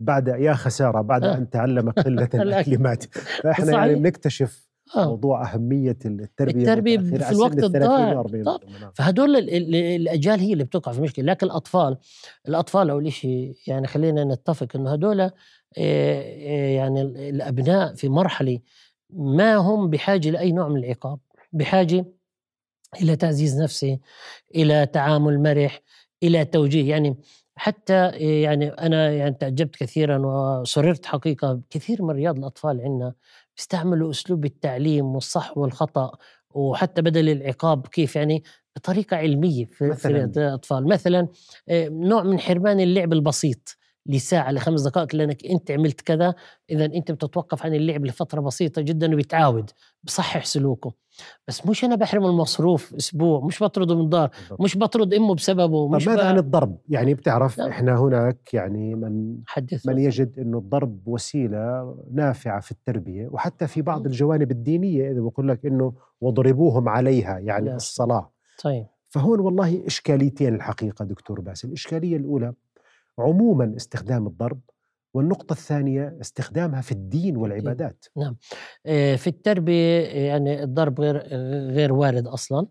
بعد يا خسارة بعد آه. أن تعلم قلة. الكلمات فإحنا. يعني بنكتشف آه. موضوع أهمية التربية التربية المتأخرة في الوقت 30 الضائع. و40 طب. نعم. فهدول ال- ال- الأجيال هي اللي بتقع في مشكلة لكن الأطفال الأطفال اول شيء يعني خلينا نتفق إنه هدول آه، آه، يعني ال- الأبناء في مرحلة ما هم بحاجة لأي نوع من العقاب بحاجة إلى تعزيز نفسي إلى تعامل مرح إلى توجيه. يعني حتى يعني أنا يعني تعجبت كثيرا وسررت حقيقة كثير من رياض الأطفال عندنا بيستعملوا أسلوب التعليم والصح والخطأ وحتى بدل العقاب كيف يعني بطريقة علمية في, في مثلاً؟ رياض الأطفال. مثلا آه، نوع من حرمان اللعب البسيط. لساعة لخمس دقائق لأنك أنت عملت كذا اذا أنت بتتوقف عن اللعب لفترة بسيطة جدا وبيتعاود بصحح سلوكه بس مش أنا بحرم المصروف أسبوع مش بطرده من الدار. مش بطرد أمه بسببه مش ماذا عن الضرب يعني بتعرف نعم. إحنا هناك يعني من حدث من يجد إنه الضرب وسيلة نافعة في التربية وحتى في بعض. الجوانب الدينية إذا بقول لك إنه وضربوهم عليها يعني لا. الصلاة طيب فهون والله إشكاليتين الحقيقة دكتور باسل، الإشكالية الأولى عموما استخدام الضرب والنقطة الثانية استخدامها في الدين والعبادات. آه، في التربية آه، يعني الضرب غير غير وارد أصلا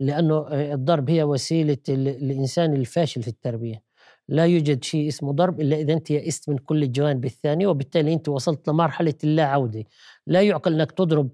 لأنه آه، الضرب هي وسيلة ال- الإنسان الفاشل في التربية. لا يوجد شيء اسمه ضرب إلا إذا أنت يئست من كل الجوانب الثانية وبالتالي أنت وصلت لمرحلة اللا عوده لا يعقل إنك تضرب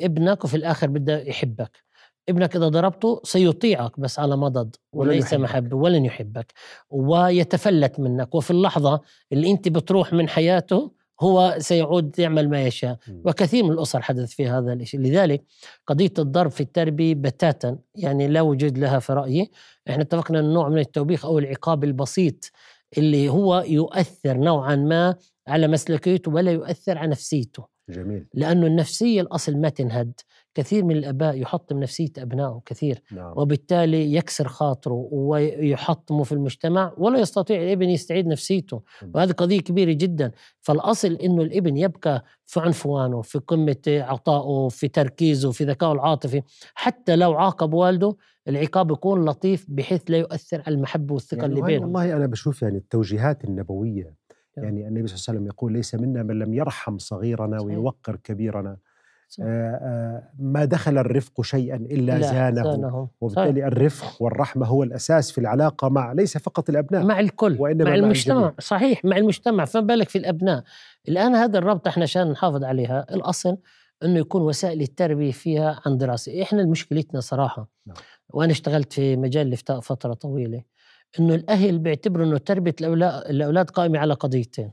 ابنك وفي الآخر بده يحبك. ابنك إذا ضربته سيطيعك بس على مضض وليس. محبة ولن يحبك. ويتفلت منك. وفي اللحظة اللي أنت بتروح من حياته هو سيعود يعمل ما يشاء. وكثير من الأسر حدث في هذا الشيء لذلك قضية الضرب في التربية بتاتا يعني لا وجود لها في رأيي. إحنا اتفقنا ان نوع من التوبيخ أو العقاب البسيط اللي هو يؤثر نوعا ما على مسلكيته ولا يؤثر على نفسيته. جميل. لأنه النفسية الأصل ما تنهد. كثير من الأباء يحطم نفسية أبنائه كثير نعم وبالتالي يكسر خاطره ويحطمه في المجتمع ولا يستطيع الابن يستعيد نفسيته مم. وهذه قضية كبيرة جدا فالأصل أنه الابن يبقى في عنفوانه في قمة عطائه في تركيزه في ذكائه العاطفي حتى لو عاقب والده العقاب يكون لطيف بحيث لا يؤثر على المحبة والثقة يعني اللي وهي بينهم والله أنا بشوف يعني التوجيهات النبوية نعم. يعني النبي صلى الله عليه وسلم يقول ليس منا من لم يرحم صغيرنا. ويوقر كبيرنا ما دخل الرفق شيئا إلا لا، زانه. زانهم. وبالتالي الرفق والرحمة هو الأساس في العلاقة مع ليس فقط الأبناء مع الكل وإنما مع مع المجتمع. الجميع. صحيح مع المجتمع. فما بالك في الأبناء؟ الآن هذا الربط إحنا عشان نحافظ عليها. الأصل إنه يكون وسائل التربية فيها عن دراسة. إحنا مشكلتنا صراحة نعم. وأنا اشتغلت في مجال الإفتاء فترة طويلة إنه الأهل بيعتبروا إنه تربية الاولاد الأولاد قائمة على قضيتين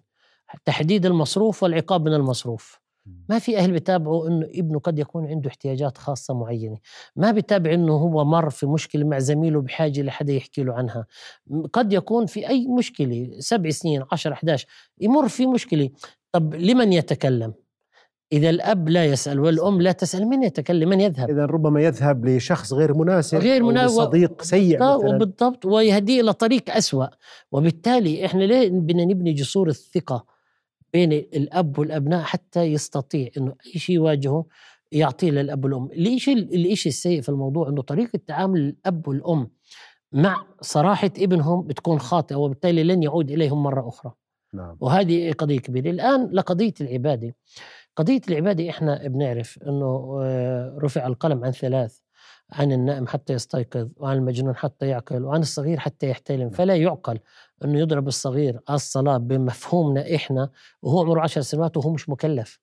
تحديد المصروف والعقاب من المصروف. ما في أهل بيتابعوا إنه ابنه قد يكون عنده احتياجات خاصة معينة. ما بيتابع إنه هو مر في مشكلة مع زميله بحاجة لحدا يحكي له عنها. قد يكون في أي مشكلة سبع سنين 10 11 يمر في مشكلة. طب لمن يتكلم؟ إذا الأب لا يسأل والأم لا تسأل من يتكلم؟ من يذهب؟ إذا ربما يذهب لشخص غير مناسب غير أو منا- لصديق سيء بالضبط- مثلا. وبالضبط ويهديه إلى طريق أسوأ. وبالتالي إحنا ليه بدنا نبني جسور الثقة؟ بين الأب والأبناء حتى يستطيع إنه أي شيء يواجهه يعطيه للأب والأم، الشيء الشيء السيء في الموضوع؟ إنه طريقة تعامل الأب والأم مع صراحة ابنهم بتكون خاطئة وبالتالي لن يعود إليهم مرة أخرى. نعم. وهذه قضية كبيرة. الآن لقضية العبادة. قضية العبادة إحنا بنعرف أنه آه، رفع القلم عن ثلاث. عن النائم حتى يستيقظ وعن المجنون حتى يعقل وعن الصغير حتى يحتلم. فلا يعقل أنه يضرب الصغير الصلاة بمفهومنا إحنا وهو عمره عشر سنوات وهو مش مكلف.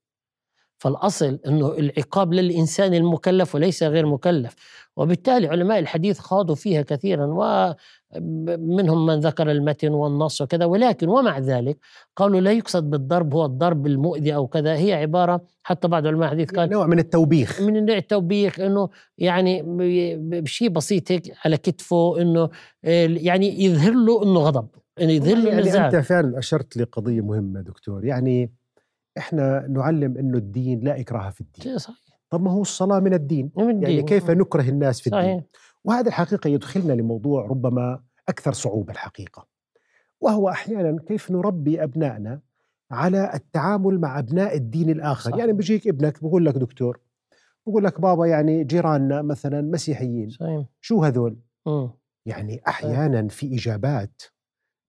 فالأصل أنه العقاب للإنسان المكلف وليس غير مكلف. وبالتالي علماء الحديث خاضوا فيها كثيرا ومنهم من ذكر المتن والنص وكذا. ولكن ومع ذلك قالوا لا يقصد بالضرب هو الضرب المؤذي أو كذا. هي عبارة حتى بعض علماء الحديث قال نوع من التوبيخ. من نوع التوبيخ إنه يعني بشيء بسيط هيك على كتفه إنه آه، يعني يظهر له إنه غضب يعني يظهر له يعني أنت فعلا أشرت لقضية مهمة دكتور. يعني إحنا نعلم أنه الدين لا إكراه في الدين. صحيح. طب ما هو الصلاة من الدين؟ من يعني دين. كيف نكره الناس في الدين؟ صحيح. وهذا الحقيقة يدخلنا لموضوع ربما أكثر صعوبة الحقيقة. وهو أحيانا كيف نربي أبنائنا على التعامل مع أبناء الدين الآخر؟ صح. يعني بيجيك ابنك بقول لك دكتور بقول لك بابا يعني جيراننا مثلا مسيحيين صحيح. شو هذول؟ مم. يعني أحيانا في إجابات.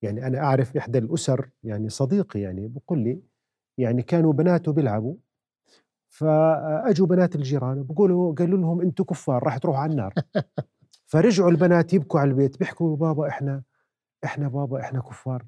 يعني أنا أعرف إحدى الأسر يعني صديقي يعني بقول لي يعني كانوا بناته بيلعبوا فأجوا بنات الجيران بقولوا قالوا لهم أنتم كفار راح تروحوا على النار. فرجعوا البنات يبكوا على البيت بيحكوا بابا إحنا إحنا بابا إحنا كفار.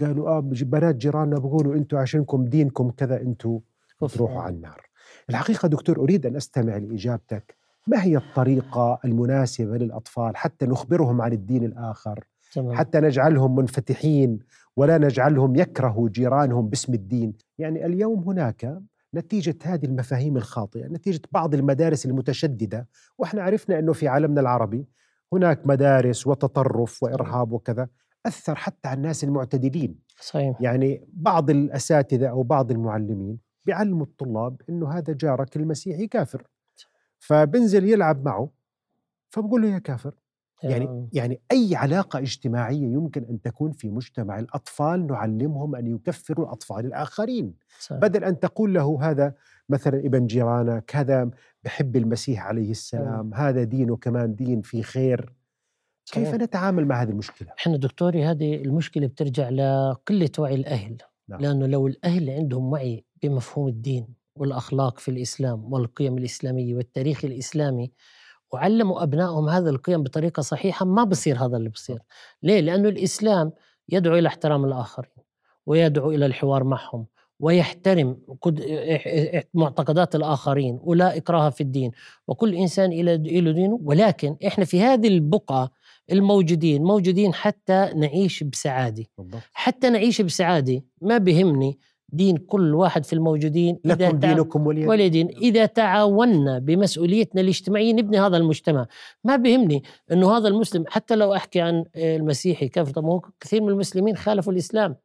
قالوا آه بنات جيراننا بقولوا أنتم عشانكم دينكم كذا أنتم تروحوا على النار. الحقيقة دكتور أريد أن أستمع لإجابتك. ما هي الطريقة المناسبة للأطفال حتى نخبرهم عن الدين الآخر؟ تمام. حتى نجعلهم منفتحين ولا نجعلهم يكرهوا جيرانهم باسم الدين. يعني اليوم هناك نتيجة هذه المفاهيم الخاطئة نتيجة بعض المدارس المتشددة. وإحنا عرفنا أنه في عالمنا العربي هناك مدارس وتطرف وإرهاب وكذا أثر حتى على الناس المعتدلين. صحيح. يعني بعض الأساتذة أو بعض المعلمين بيعلموا الطلاب أنه هذا جارك المسيحي كافر. فبنزل يلعب معه فبقول له يا كافر يعني يعني أي علاقة اجتماعية يمكن أن تكون في مجتمع الأطفال نعلمهم أن يكفروا الأطفال الآخرين صحيح. بدل أن تقول له هذا مثلا ابن جيرانك هذا بحب المسيح عليه السلام هذا دينه كمان دين في خير كيف صحيح. نتعامل مع هذه المشكلة إحنا دكتوري هذه المشكلة بترجع لقلة وعي الأهل نعم. لأنه لو الأهل عندهم وعي بمفهوم الدين والأخلاق في الإسلام والقيم الإسلامية والتاريخ الإسلامي وعلموا أبنائهم هذه القيم بطريقة صحيحة ما بصير هذا اللي بصير. ليه؟ لأنه الإسلام يدعو إلى احترام الآخرين ويدعو إلى الحوار معهم ويحترم معتقدات الآخرين ولا اكراه في الدين. وكل إنسان إلى له دينه. ولكن إحنا في هذه البقعة الموجودين موجودين حتى نعيش بسعادة. بالضبط. حتى نعيش بسعادة ما بهمني دين كل واحد في الموجودين إذا لكم تع- دينكم ولي ولي دين إذا تعاوننا بمسؤوليتنا الاجتماعية نبني هذا المجتمع. ما بهمني أنه هذا المسلم حتى لو أحكي عن المسيحي طب هو كثير من المسلمين خالفوا الإسلام.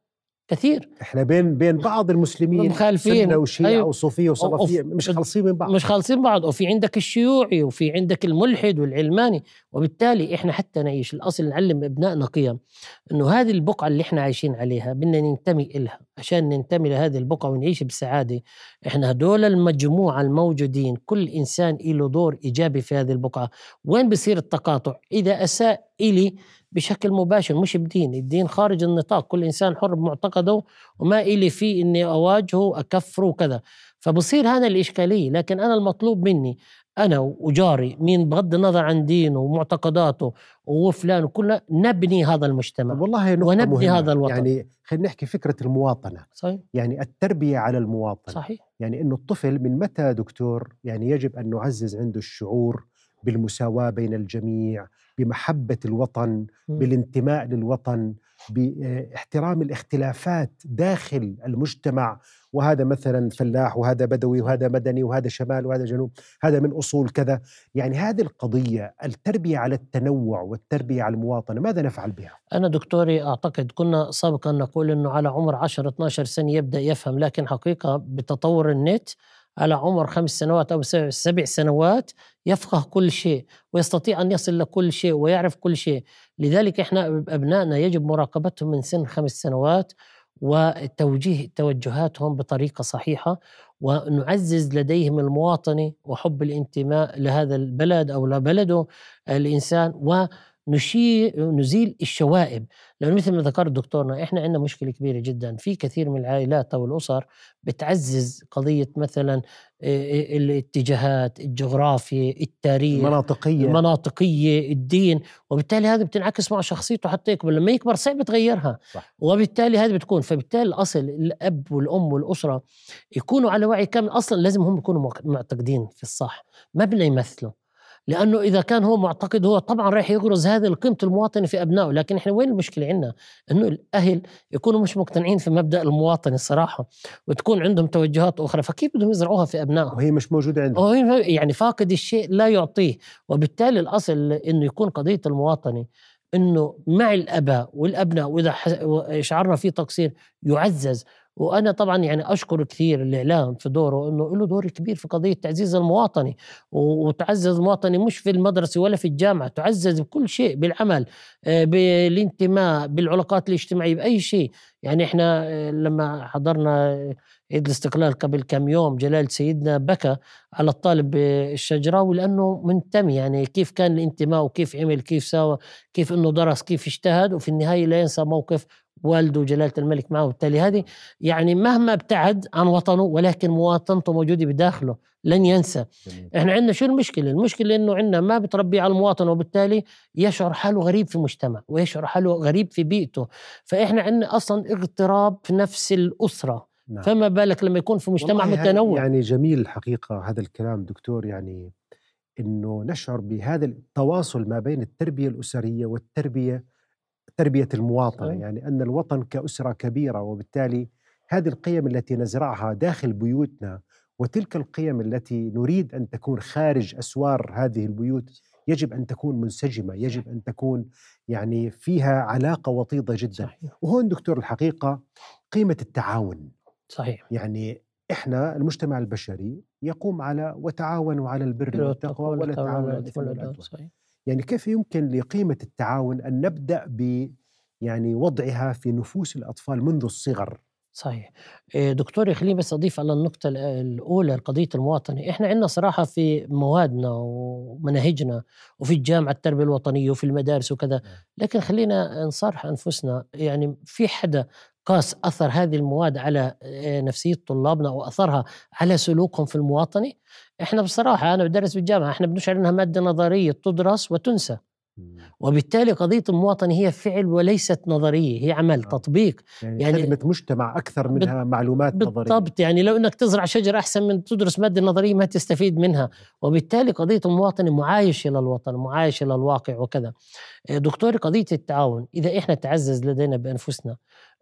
كثير. إحنا بين بين بعض المسلمين مخالفين. سنة وشيعة أيوة. وصوفية وصلافية مش خالصين من بعض. مش خالصين بعض. وفي عندك الشيوعي وفي عندك الملحد والعلماني. وبالتالي إحنا حتى نعيش. الأصل نعلم أبنائنا قيم. إنه هذه البقعة اللي إحنا عايشين عليها بدنا ننتمي إلها. عشان ننتمي لهذه البقعة ونعيش بسعادة إحنا هدول المجموعة الموجودين. كل إنسان له دور إيجابي في هذه البقعة. وين بصير التقاطع؟ إذا أساء إلي بشكل مباشر مش بدين. الدين خارج النطاق. كل إنسان حر بمعتقده وما إلي فيه إني أواجهه أكفره وكذا. فبصير هذا الإشكالية. لكن أنا المطلوب مني أنا وجاري مين بغض النظر عن دينه ومعتقداته وفلان وكلنا نبني هذا المجتمع. والله ونبني مهمة. هذا الوطن. يعني خلينا نحكي فكرة المواطنة. صحيح. يعني التربية على المواطن صحيح. يعني إنه الطفل من متى دكتور؟ يعني يجب أن نعزز عنده الشعور بالمساواة بين الجميع بمحبة الوطن. بالانتماء للوطن باحترام الاختلافات داخل المجتمع. وهذا مثلا فلاح وهذا بدوي وهذا مدني وهذا شمال وهذا جنوب هذا من أصول كذا. يعني هذه القضية التربية على التنوع والتربية على المواطنة ماذا نفعل بها؟ أنا دكتوري أعتقد كنا سابقا نقول أنه على عمر 10 12 سنة يبدأ يفهم لكن حقيقة بتطور النت على عمر خمس سنوات أو سبع- سنوات يفقه كل شيء ويستطيع أن يصل لكل شيء ويعرف كل شيء. لذلك إحنا أبنائنا يجب مراقبتهم من سن خمس سنوات وتوجيه توجهاتهم بطريقة صحيحة ونعزز لديهم المواطنة وحب الانتماء لهذا البلد أو لبلده الإنسان ونشير نزيل الشوائب. لأنه مثل ما ذكر دكتورنا إحنا عندنا مشكلة كبيرة جدا. في كثير من العائلات أو الأسر بتعزز قضية مثلا الاتجاهات الجغرافيا التاريخ المناطقية. المناطقية الدين. وبالتالي هذا بتنعكس مع شخصيته حتى يكبر. لما يكبر صعب تغيرها. صح. وبالتالي هذا بتكون. فبالتالي الأصل الأب والأم والأسرة يكونوا على وعي كامل. أصلا لازم هم يكونوا معت- معتقدين في الصح. ما بدنا يمثلوا لأنه إذا كان هو معتقد هو طبعا راح يغرز هذه القيمة المواطنة في أبنائه لكن إحنا وين المشكلة عندنا؟ إنه الأهل يكونوا مش مقتنعين في مبدأ المواطنة الصراحة وتكون عندهم توجهات أخرى فكيف بدهم يزرعوها في أبنائهم؟ وهي مش موجودة عندهم. يعني فاقد الشيء لا يعطيه. وبالتالي الأصل إنه يكون قضية المواطنة إنه مع الأباء والأبناء وإذا شعرنا في تقصير يعزز وأنا طبعا يعني أشكر كثير الإعلام في دوره إنه له دور كبير في قضية تعزيز المواطنة وتعزز المواطنة مش في المدرسة ولا في الجامعة تعزز بكل شيء بالعمل آه، بالانتماء بالعلاقات الاجتماعية بأي شيء. يعني إحنا آه، لما حضرنا عيد الاستقلال قبل كم يوم جلال سيدنا بكى على الطالب الشجراوي لأنه منتمي يعني كيف كان الانتماء وكيف عمل كيف ساوى كيف إنه درس كيف اجتهد وفي النهاية لا ينسى موقف والده جلاله الملك معه. وبالتالي هذه يعني مهما ابتعد عن وطنه ولكن مواطنته موجودة بداخله لن ينسى. جميل. إحنا عندنا شو المشكلة؟ المشكلة إنه عندنا ما بتربي على المواطن وبالتالي يشعر حاله غريب في المجتمع ويشعر حاله غريب في بيئته. فإحنا عندنا أصلا اغتراب في نفس الأسرة. نعم. فما بالك لما يكون في مجتمع والله متنوع؟ يعني جميل الحقيقة هذا الكلام دكتور يعني إنه نشعر بهذا التواصل ما بين التربية الأسرية والتربية تربية المواطنة صحيح. يعني أن الوطن كأسرة كبيرة وبالتالي هذه القيم التي نزرعها داخل بيوتنا وتلك القيم التي نريد أن تكون خارج أسوار هذه البيوت يجب أن تكون منسجمة يجب أن تكون يعني فيها علاقة وطيدة جدا. صحيح. وهون دكتور الحقيقة قيمة التعاون. صحيح. يعني إحنا المجتمع البشري يقوم على وتعاونوا على البر والتقوى ولا تعاونوا على الاثم والعدوان يعني كيف يمكن لقيمة التعاون أن نبدأ ب يعني وضعها في نفوس الأطفال منذ الصغر؟ صحيح. إيه، دكتور خليني بس أضيف على النقطة الأ- الأولى قضية المواطنة. إحنا عندنا صراحة في موادنا ومناهجنا وفي الجامعة التربية الوطنية وفي المدارس وكذا. لكن خلينا نصارح أنفسنا. يعني في حدا قاس أثر هذه المواد على آه، نفسية طلابنا واثرها على سلوكهم في المواطنة؟ إحنا بصراحة أنا بدرس بالجامعة إحنا بنشعر إنها مادة نظرية تدرس وتنسى. وبالتالي قضية المواطنه هي فعل وليست نظرية هي عمل آه. تطبيق. يعني, يعني- خدمة مجتمع بال- منها معلومات نظرية. بالضبط يعني لو إنك تزرع شجرة أحسن من تدرس مادة نظرية ما تستفيد منها. وبالتالي قضية المواطنه معايشه للوطن معايشه للواقع وكذا. آه، دكتوري قضية التعاون. إذا إحنا تعزز لدينا بأنفسنا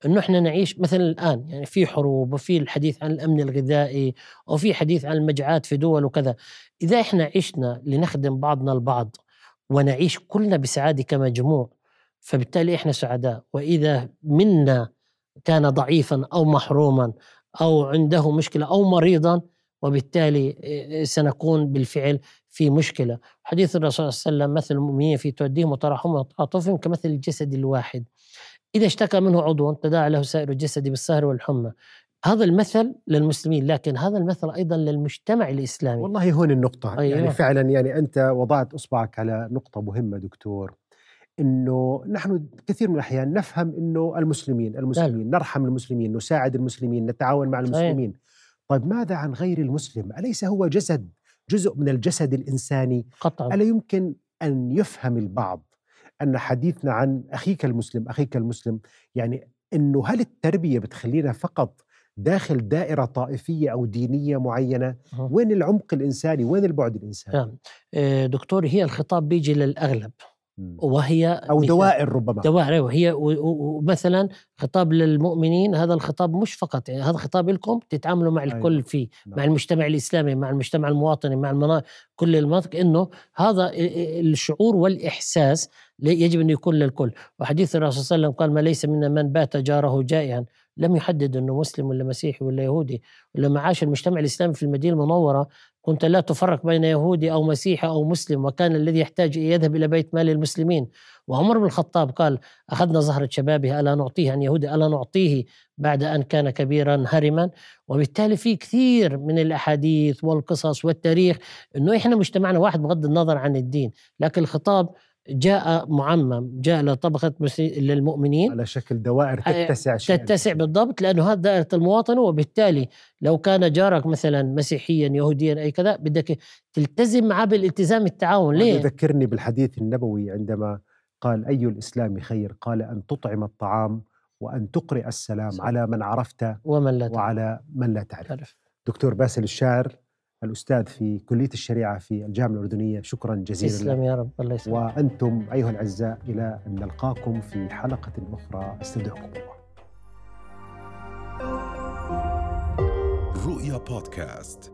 إنه إحنا نعيش مثلا الآن يعني في حروب وفي الحديث عن الأمن الغذائي وفي حديث عن المجاعات في دول وكذا. إذا إحنا عشنا لنخدم بعضنا البعض ونعيش كلنا بسعادة كمجموع. فبالتالي إحنا سعداء. وإذا منا كان ضعيفا أو محروما أو عنده مشكلة أو مريضا وبالتالي إيه، سنكون بالفعل في مشكلة. حديث الرسول صلى الله عليه وسلم مثل المؤمنين في توديهم وتراحمهم وتعاطفهم كمثل الجسد الواحد. إذا اشتكى منه عضو تداعى له سائر الجسد بالسهر والحمى. هذا المثل للمسلمين لكن هذا المثل أيضا للمجتمع الإسلامي. والله هون النقطة. أيوة. يعني فعلا يعني أنت وضعت إصبعك على نقطة مهمة دكتور إنه نحن كثير من الأحيان نفهم إنه المسلمين المسلمين نرحم المسلمين نساعد المسلمين نتعاون مع. المسلمين. طيب ماذا عن غير المسلم؟ أليس هو جسد جزء من الجسد الإنساني؟ قطعا. ألا يمكن أن يفهم البعض أن حديثنا عن أخيك المسلم أخيك المسلم؟ يعني أنه هل التربية بتخلينا فقط داخل دائرة طائفية أو دينية معينة أها. وين العمق الإنساني وين البعد الإنساني نعم آه، دكتور هي الخطاب بيجي للأغلب مم. وهي أو مثال- دوائر ربما دوائر وهي و- ومثلا خطاب للمؤمنين هذا الخطاب مش فقط يعني هذا خطاب لكم تتعاملوا مع الكل أيوة. فيه نعم. مع المجتمع الإسلامي مع المجتمع المواطني مع المناطق كل المناطق إنه هذا الشعور والإحساس يجب أن يكون للكل وحديث الرسول صلى الله عليه وسلم قال ما ليس منا من بات جاره جائعا لم يحدد إنه مسلم ولا مسيحي ولا يهودي ولما عاش المجتمع الإسلامي في المدينة المنورة كنت لا تفرق بين يهودي أو مسيحي أو مسلم وكان الذي يحتاج يذهب إلى بيت مال المسلمين. وعمر بن الخطاب قال أخذنا زهرة شبابه ألا نعطيه عن يهودي ألا نعطيه بعد أن كان كبيرا هرما. وبالتالي في كثير من الأحاديث والقصص والتاريخ أنه إحنا مجتمعنا واحد بغض النظر عن الدين. لكن الخطاب جاء معمم جاء لطبقة للمؤمنين. على شكل دوائر آه، تتسع تتسع. بالضبط لأنه هذا دائرة المواطنه وبالتالي لو كان جارك مثلا مسيحيا يهوديا أي كذا بدك تلتزم معه بالالتزام التعاون. ليه؟ يذكرني بالحديث النبوي عندما قال أي الإسلام خير؟ قال أن تطعم الطعام وأن تقرئ السلام صح. على من عرفت ومن لا وعلى من لا تعرف. تعرف. دكتور باسل الشاعر الأستاذ في كلية الشريعة في الجامعة الأردنية. شكرا جزيلا تسلم يا رب. الله يسلمك. وأنتم أيها الأعزاء إلى أن نلقاكم في حلقة أخرى. استودعكم الله رؤيا بودكاست.